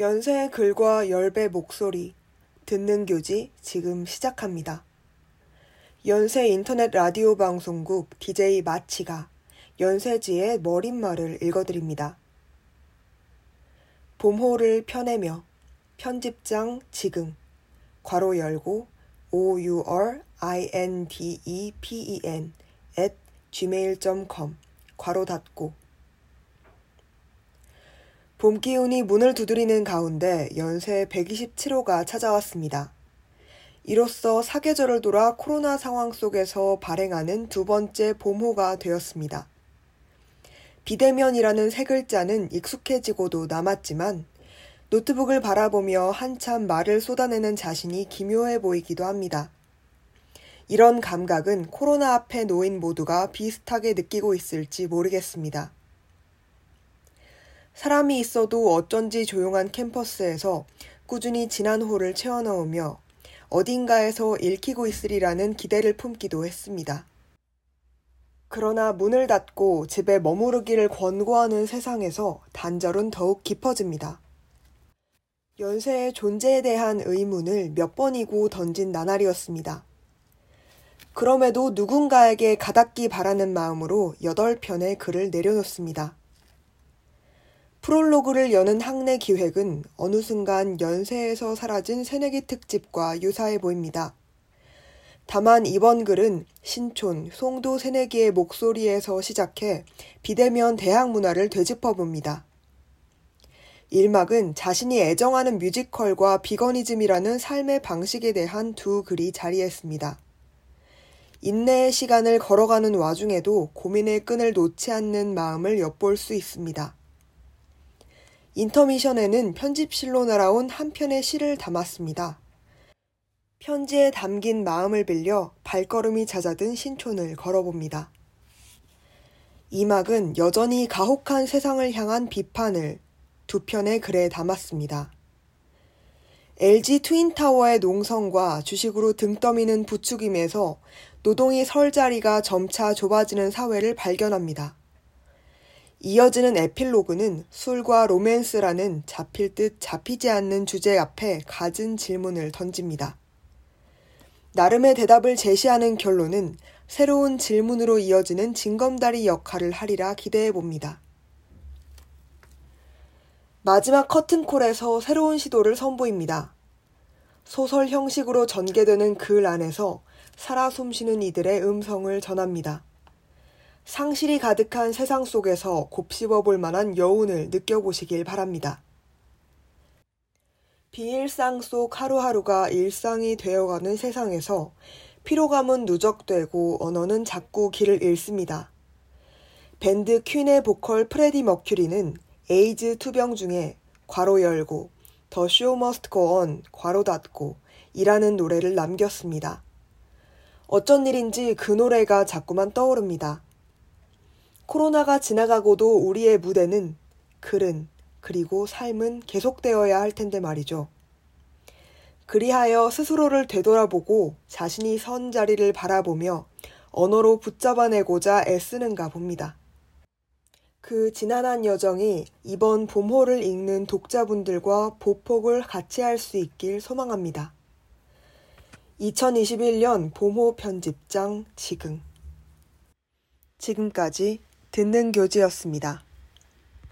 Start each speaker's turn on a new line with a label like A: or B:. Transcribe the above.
A: 연세의 글과 열배 목소리, 듣는 교지 지금 시작합니다. 연세 인터넷 라디오 방송국 DJ 마치가 연세지의 머릿말을 읽어드립니다. 봄호를 펴내며 편집장 지금 괄호 열고 o u r i n d e e at gmail.com 괄호 닫고 봄 기운이 문을 두드리는 가운데 연세 127호가 찾아왔습니다. 이로써 사계절을 돌아 코로나 상황 속에서 발행하는 두 번째 봄호가 되었습니다. 비대면이라는 세 글자는 익숙해지고도 남았지만 노트북을 바라보며 한참 말을 쏟아내는 자신이 기묘해 보이기도 합니다. 이런 감각은 코로나 앞에 놓인 모두가 비슷하게 느끼고 있을지 모르겠습니다. 사람이 있어도 어쩐지 조용한 캠퍼스에서 꾸준히 지난 호를 채워넣으며 어딘가에서 읽히고 있으리라는 기대를 품기도 했습니다. 그러나 문을 닫고 집에 머무르기를 권고하는 세상에서 단절은 더욱 깊어집니다. 연세의 존재에 대한 의문을 몇 번이고 던진 나날이었습니다. 그럼에도 누군가에게 가닿기 바라는 마음으로 여덟 편의 글을 내려놓습니다. 프롤로그를 여는 학내 기획은 어느 순간 연세에서 사라진 새내기 특집과 유사해 보입니다. 다만 이번 글은 신촌, 송도 새내기의 목소리에서 시작해 비대면 대학 문화를 되짚어 봅니다. 일막은 자신이 애정하는 뮤지컬과 비거니즘이라는 삶의 방식에 대한 두 글이 자리했습니다. 인내의 시간을 걸어가는 와중에도 고민의 끈을 놓지 않는 마음을 엿볼 수 있습니다. 인터미션에는 편집실로 날아온 한 편의 시를 담았습니다. 편지에 담긴 마음을 빌려 발걸음이 잦아든 신촌을 걸어봅니다. 이 막은 여전히 가혹한 세상을 향한 비판을 두 편의 글에 담았습니다. LG 트윈타워의 농성과 주식으로 등 떠미는 부추김에서 노동이 설 자리가 점차 좁아지는 사회를 발견합니다. 이어지는 에필로그는 술과 로맨스라는 잡힐 듯 잡히지 않는 주제 앞에 갖은 질문을 던집니다. 나름의 대답을 제시하는 결론은 새로운 질문으로 이어지는 징검다리 역할을 하리라 기대해 봅니다. 마지막 커튼콜에서 새로운 시도를 선보입니다. 소설 형식으로 전개되는 글 안에서 살아 숨쉬는 이들의 음성을 전합니다. 상실이 가득한 세상 속에서 곱씹어 볼 만한 여운을 느껴보시길 바랍니다. 비일상 속 하루하루가 일상이 되어가는 세상에서 피로감은 누적되고 언어는 자꾸 길을 잃습니다. 밴드 퀸의 보컬 프레디 머큐리는 에이즈 투병 중에 괄호 열고 The Show Must Go On 괄호 닫고 이라는 노래를 남겼습니다. 어쩐 일인지 그 노래가 자꾸만 떠오릅니다. 코로나가 지나가고도 우리의 무대는 글은 그리고 삶은 계속되어야 할 텐데 말이죠. 그리하여 스스로를 되돌아보고 자신이 선 자리를 바라보며 언어로 붙잡아내고자 애쓰는가 봅니다. 그 지난한 여정이 이번 봄호를 읽는 독자분들과 보폭을 같이 할 수 있길 소망합니다. 2021년 봄호 편집장 지금 지금까지 듣는 교지였습니다.